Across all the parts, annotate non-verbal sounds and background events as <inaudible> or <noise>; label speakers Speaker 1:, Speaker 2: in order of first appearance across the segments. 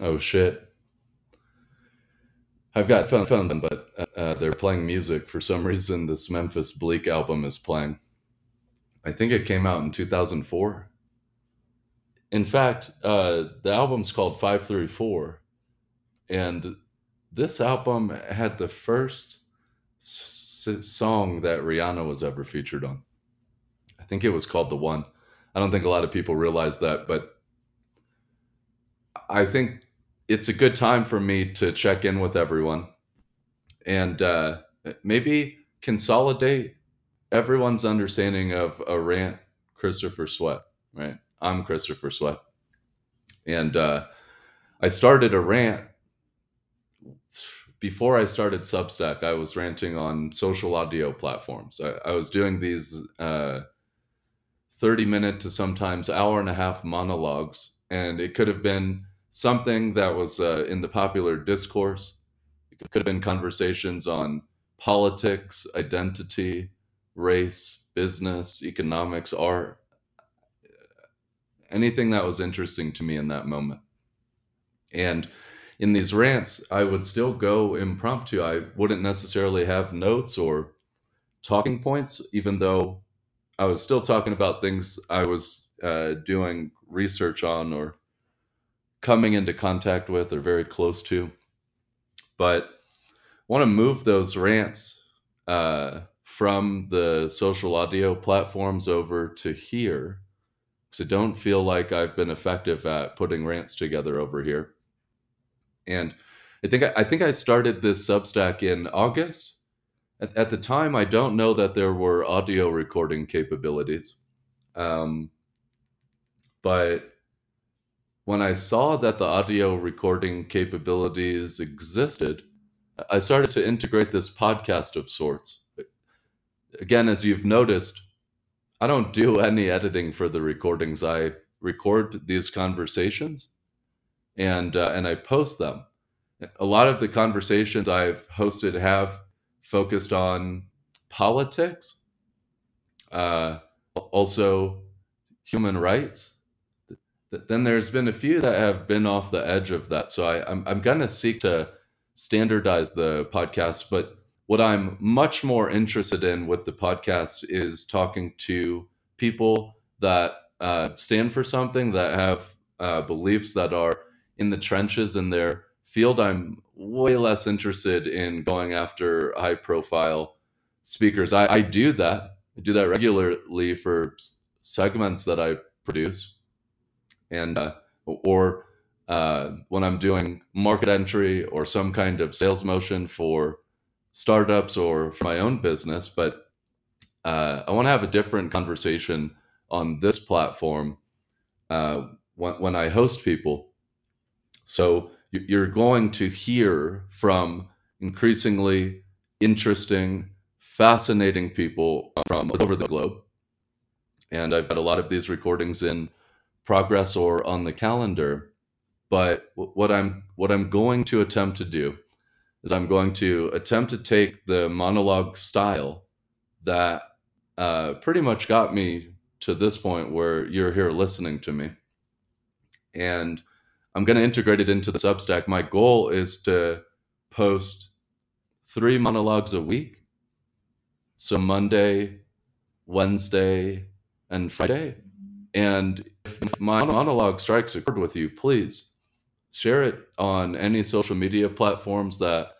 Speaker 1: Oh shit. I've got phone phones, but uh, uh, they're playing music for some <laughs> reason. This Memphis Bleek album is playing. I think it came out in 2004. In fact, uh, the album's called 534, and this album had the first s- song that Rihanna was ever featured on. I think it was called The One. I don't think a lot of people realize that, but I think it's a good time for me to check in with everyone and uh, maybe consolidate everyone's understanding of a rant Christopher Sweat, right? I'm Christopher Sweat. And uh, I started a rant before I started Substack. I was ranting on social audio platforms. I, I was doing these uh, 30 minute to sometimes hour and a half monologues, and it could have been something that was uh, in the popular discourse. It could have been conversations on politics, identity, race, business, economics, art, anything that was interesting to me in that moment. And in these rants, I would still go impromptu. I wouldn't necessarily have notes or talking points, even though I was still talking about things I was uh, doing research on or coming into contact with or very close to. But I want to move those rants uh, from the social audio platforms over to here. So don't feel like I've been effective at putting rants together over here. And I think I think I started this Substack in August. At, at the time, I don't know that there were audio recording capabilities, um, but when I saw that the audio recording capabilities existed, I started to integrate this podcast of sorts. Again, as you've noticed, I don't do any editing for the recordings. I record these conversations and uh, and I post them. A lot of the conversations I've hosted have focused on politics, uh, also human rights. Th- Then there's been a few that have been off the edge of that. So I, I'm I'm gonna seek to standardize the podcast, but what I'm much more interested in with the podcast is talking to people that uh, stand for something, that have uh, beliefs that are in the trenches in their field. I'm way less interested in going after high profile speakers. I, I do that. I do that regularly for segments that I produce, and uh, or uh, when I'm doing market entry or some kind of sales motion for startups or for my own business. But uh, I want to have a different conversation on this platform uh, when, when I host people. So you- you're going to hear from increasingly interesting, fascinating people from over the globe. And I've got a lot of these recordings in progress or on the calendar. But what I'm what I'm going to attempt to do is I'm going to attempt to take the monologue style that uh, pretty much got me to this point where you're here listening to me. And I'm going to integrate it into the Substack. My goal is to post three monologues a week. So Monday, Wednesday, and Friday. And if my monologue strikes a chord with you, please share it on any social media platforms that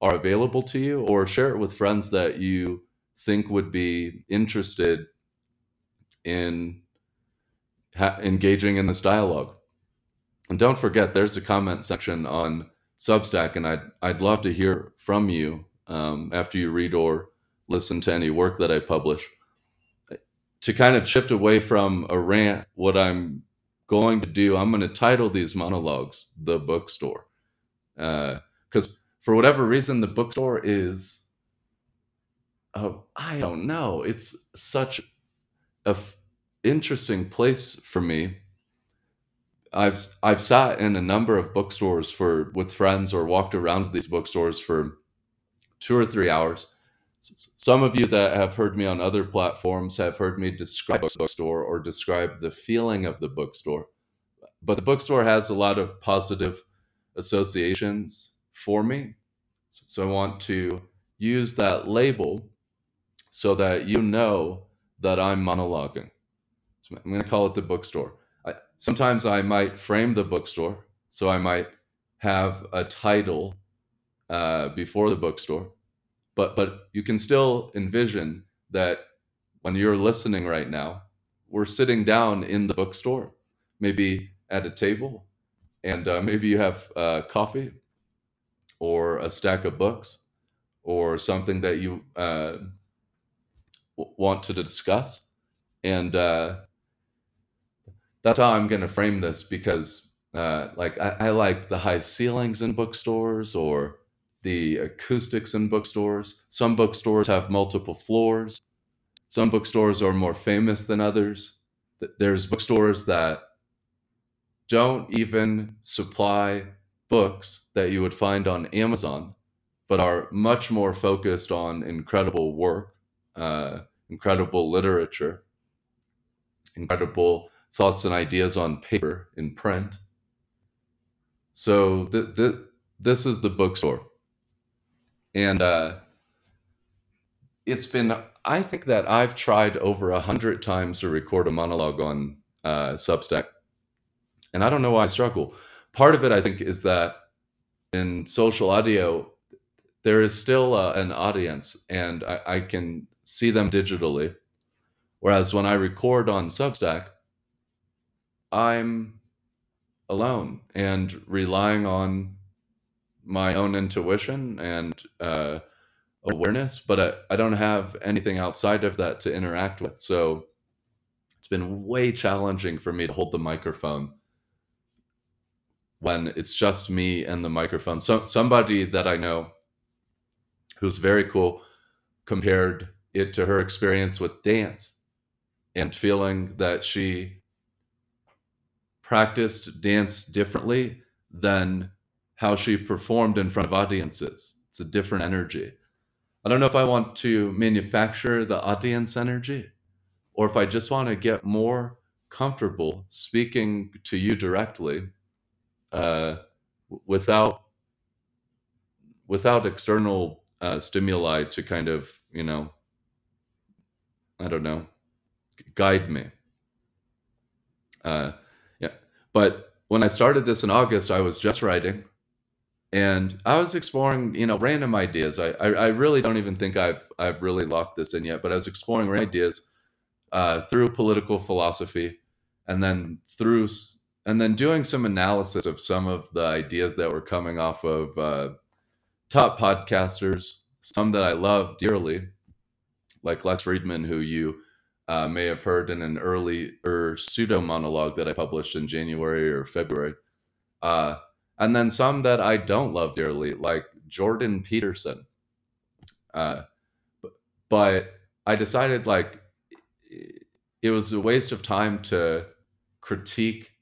Speaker 1: are available to you or share it with friends that you think would be interested in ha- engaging in this dialogue. And don't forget, there's a comment section on Substack, and I'd, I'd love to hear from you um, after you read or listen to any work that I publish. To kind of shift away from a rant, what I'm going to do, I'm going to title these monologues The Bookstore. Uh, because for whatever reason, the bookstore is, oh, I don't know, it's such a f- interesting place for me I've I've sat in a number of bookstores for with friends or walked around these bookstores for two or three hours. Some of you that have heard me on other platforms have heard me describe a bookstore or describe the feeling of the bookstore. But the bookstore has a lot of positive associations for me. So I want to use that label so that you know that I'm monologuing. So I'm going to call it the bookstore. I, sometimes I might frame the bookstore. So I might have a title uh, before the bookstore, but but you can still envision that when you're listening right now, we're sitting down in the bookstore, maybe at a table, and uh, maybe you have uh, coffee or a stack of books or something that you uh, want to discuss, and uh, that's how I'm going to frame this because, uh, like, I, I like the high ceilings in bookstores or the acoustics in bookstores. Some bookstores have multiple floors. Some bookstores are more famous than others. There's bookstores that don't even supply books that you would find on Amazon, but are much more focused on incredible work, uh, incredible literature, incredible thoughts and ideas on paper in print. So th- th- this is the bookstore, and uh, it's been. I think that I've tried over a hundred times to record a monologue on uh, Substack, and I don't know why I struggle. Part of it, I think, is that in social audio, there is still uh, an audience, and I, I can see them digitally. Whereas when I record on Substack, I'm alone and relying on my own intuition and uh, awareness, but I, I don't have anything outside of that to interact with. So it's been way challenging for me to hold the microphone when it's just me and the microphone. So somebody that I know who's very cool compared it to her experience with dance and feeling that she practiced dance differently than how she performed in front of audiences. It's a different energy. I don't know if I want to manufacture the audience energy or if I just want to get more comfortable speaking to you directly uh, without without external uh, stimuli to kind of you know I don't know guide me. Uh, but when I started this in August, I was just writing and I was exploring, you know, random ideas. I, I, I, really don't even think I've, I've really locked this in yet, but I was exploring ideas uh, through political philosophy and then through, and then doing some analysis of some of the ideas that were coming off of uh, top podcasters, some that I love dearly, like Lex Fridman, who you uh, may have heard in an early or pseudo monologue that I published in January or February. Uh, and then some that I don't love dearly, like Jordan Peterson. Uh, but I decided like it was a waste of time to critique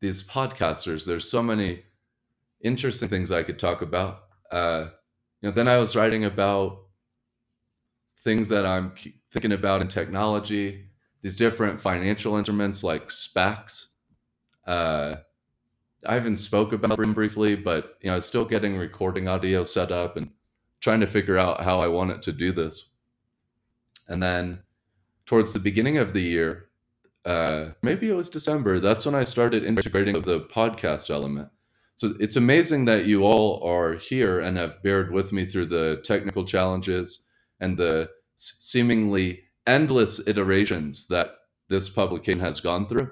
Speaker 1: these podcasters. There's so many interesting things I could talk about. Uh, you know, then I was writing about things that I'm thinking about in technology, these different financial instruments like SPACs. Uh, I even spoke about them briefly, but you know, still getting recording audio set up and trying to figure out how I want it to do this. And then towards the beginning of the year, uh, maybe it was December, that's when I started integrating the podcast element. So it's amazing that you all are here and have bared with me through the technical challenges and the seemingly endless iterations that this publication has gone through.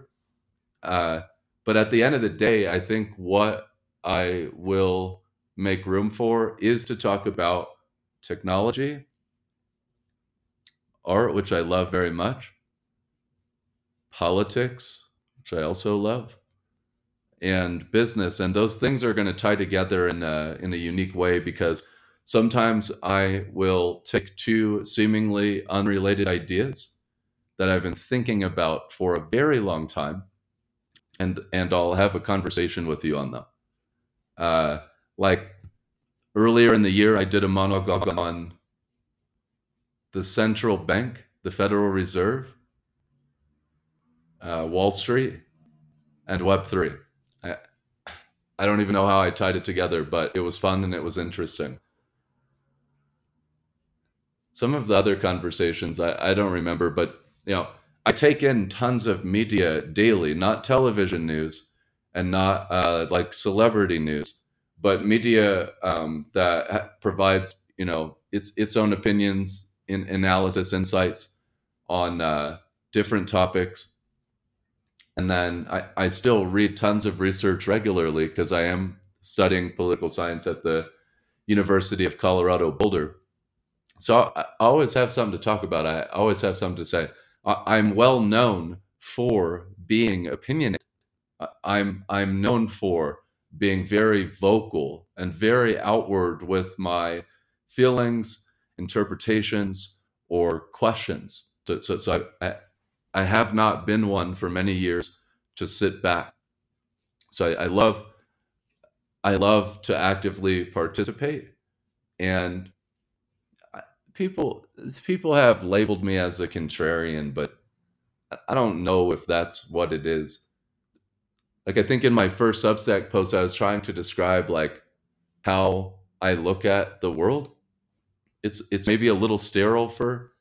Speaker 1: Uh, but at the end of the day, I think what I will make room for is to talk about technology, art, which I love very much, politics, which I also love, and business. And those things are going to tie together in a, in a unique way because Sometimes I will take two seemingly unrelated ideas that I've been thinking about for a very long time, and and I'll have a conversation with you on them. Uh, like earlier in the year, I did a monologue on the central bank, the Federal Reserve, uh, Wall Street, and Web three. I, I don't even know how I tied it together, but it was fun and it was interesting. Some of the other conversations I, I don't remember, but you know, I take in tons of media daily, not television news and not uh, like celebrity news, but media um, that provides you know its its own opinions, in analysis, insights on uh, different topics. And then I, I still read tons of research regularly because I am studying political science at the University of Colorado Boulder. So I always have something to talk about. I always have something to say. I'm well known for being opinionated. I'm I'm known for being very vocal and very outward with my feelings, interpretations, or questions. So so, so I, I have not been one for many years to sit back. So I, I love I love to actively participate and people people have labeled me as a contrarian, but I don't know if that's what it is. Like I think in my first Substack post, I was trying to describe like how I look at the world. It's it's maybe a little sterile for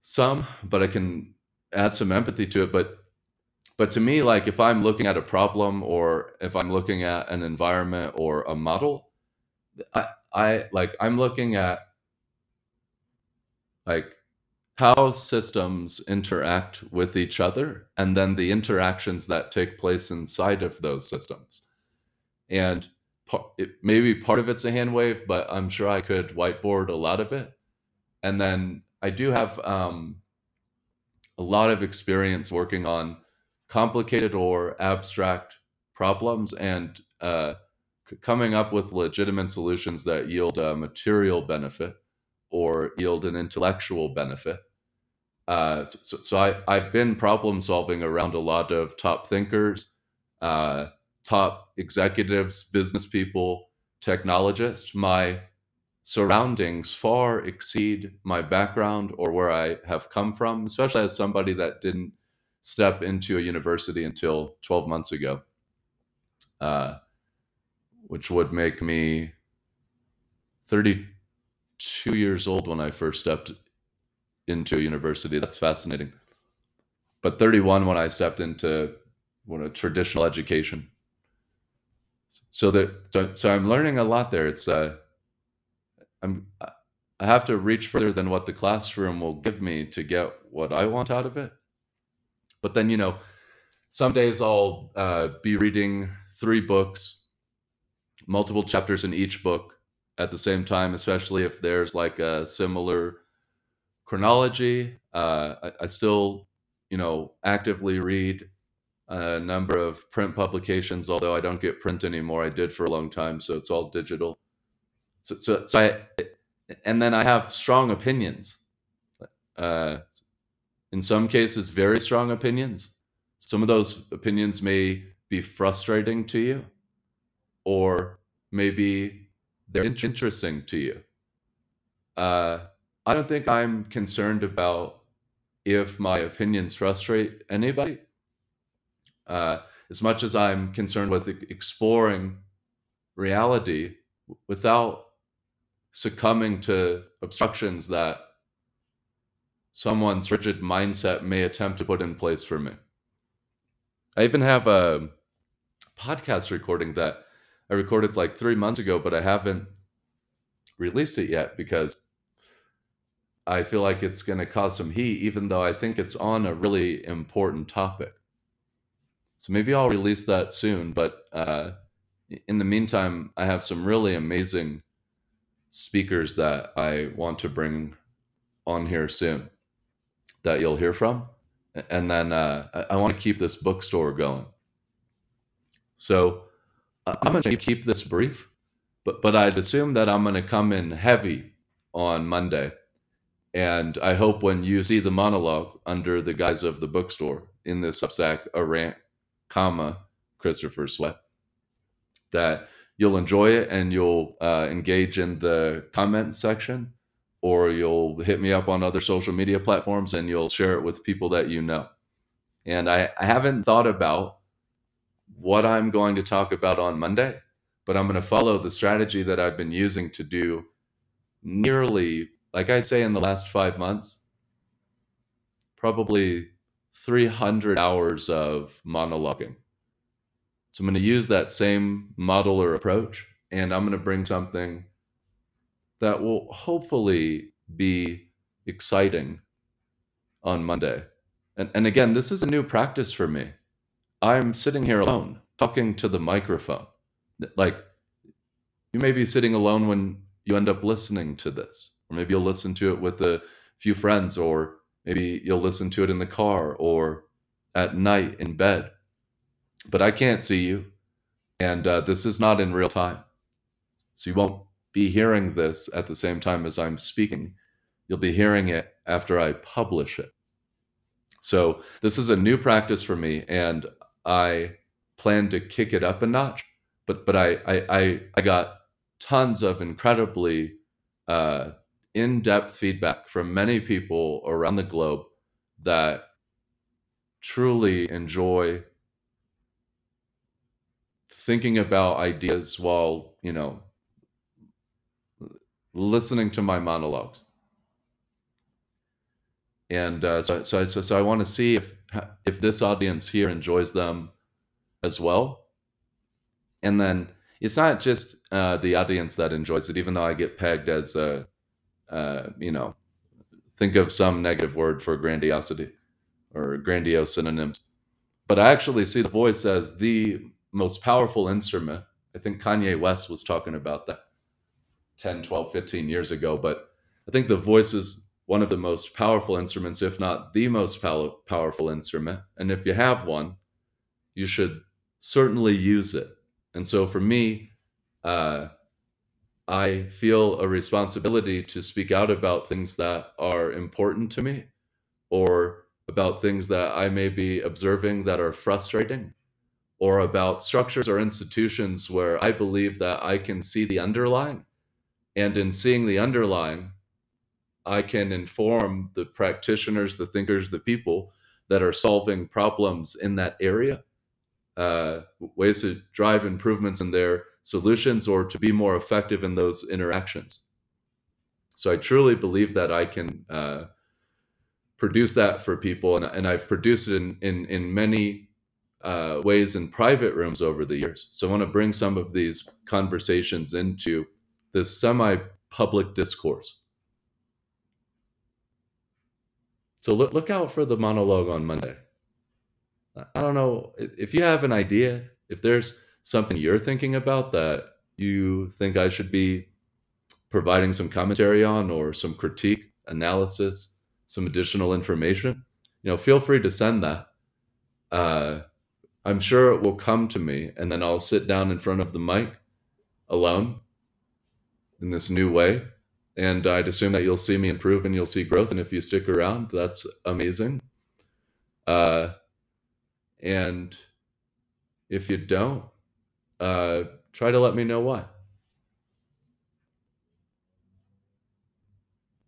Speaker 1: some, but I can add some empathy to it. But but to me, like if I'm looking at a problem or if I'm looking at an environment or a model, I, I like I'm looking at like how systems interact with each other and then the interactions that take place inside of those systems. And it, maybe part of it's a hand wave but i'm sure i could whiteboard a lot of it. And then i do have um, a lot of experience working on complicated or abstract problems and uh, coming up with legitimate solutions that yield a material benefit or yield an intellectual benefit. Uh, so, so I, I've been problem solving around a lot of top thinkers, uh, top executives, business people, technologists. My surroundings far exceed my background or where I have come from, especially as somebody that didn't step into a university until 12 months ago, uh, which would make me 30 two years old when I first stepped into a university. That's fascinating. But 31 when I stepped into what a traditional education. So that so, so I'm learning a lot there. It's uh I'm I have to reach further than what the classroom will give me to get what I want out of it. But then you know, some days I'll uh, be reading three books, multiple chapters in each book, at the same time, especially if there's like a similar chronology. Uh, I, I, still, you know, actively read a number of print publications, although I don't get print anymore. I did for a long time, so it's all digital. So, so, so I, and then I have strong opinions. Uh, in some cases, very strong opinions. Some of those opinions may be frustrating to you, or maybe they're interesting to you. Uh, I don't think I'm concerned about if my opinions frustrate anybody. Uh, as much as I'm concerned with exploring reality without succumbing to obstructions that someone's rigid mindset may attempt to put in place for me. I even have a podcast recording that I recorded like three months ago, but I haven't released it yet because I feel like it's going to cause some heat, even though I think it's on a really important topic. So maybe I'll release that soon. But uh, in the meantime, I have some really amazing speakers that I want to bring on here soon that you'll hear from. And then uh, I want to keep this bookstore going. So I'm going to keep this brief, but but I'd assume that I'm going to come in heavy on Monday, and I hope when you see the monologue under the guise of the bookstore in this Substack, a rant, comma Christopher Sweat, that you'll enjoy it and you'll uh, engage in the comment section, or you'll hit me up on other social media platforms and you'll share it with people that you know. And I, I haven't thought about what I'm going to talk about on Monday, but I'm going to follow the strategy that I've been using to do nearly, like I'd say, in the last five months, probably 300 hours of monologuing. So I'm going to use that same model or approach, and I'm going to bring something that will hopefully be exciting on Monday. And, and again, this is a new practice for me. I'm sitting here alone, talking to the microphone. Like, you may be sitting alone when you end up listening to this, or maybe you'll listen to it with a few friends, or maybe you'll listen to it in the car or at night in bed. But I can't see you, and uh, this is not in real time. So you won't be hearing this at the same time as I'm speaking. You'll be hearing it after I publish it. So this is a new practice for me, and I plan to kick it up a notch. But but I I I, I got tons of incredibly uh, in-depth feedback from many people around the globe that truly enjoy thinking about ideas while you know listening to my monologues. And uh, so, so, so, so I want to see if if this audience here enjoys them as well. And then it's not just uh, the audience that enjoys it, even though I get pegged as a, uh, you know, think of some negative word for grandiosity or grandiose synonyms. But I actually see the voice as the most powerful instrument. I think Kanye West was talking about that 10, 12, 15 years ago. But I think the voice is one of the most powerful instruments, if not the most pow- powerful instrument. And if you have one, you should certainly use it. And so for me, uh, I feel a responsibility to speak out about things that are important to me or about things that I may be observing that are frustrating or about structures or institutions where I believe that I can see the underlying and in seeing the underlying, I can inform the practitioners, the thinkers, the people that are solving problems in that area, uh, ways to drive improvements in their solutions or to be more effective in those interactions. So I truly believe that I can uh, produce that for people, and, and I've produced it in in, in many uh, ways in private rooms over the years. So I want to bring some of these conversations into this semi public discourse. So look, look out for the monologue on Monday. I don't know if you have an idea, if there's something you're thinking about that you think I should be providing some commentary on or some critique, analysis, some additional information, you know, feel free to send that. Uh, I'm sure it will come to me, and then I'll sit down in front of the mic alone in this new way. And I'd assume that you'll see me improve and you'll see growth. And if you stick around, that's amazing. Uh, and if you don't, uh, try to let me know why.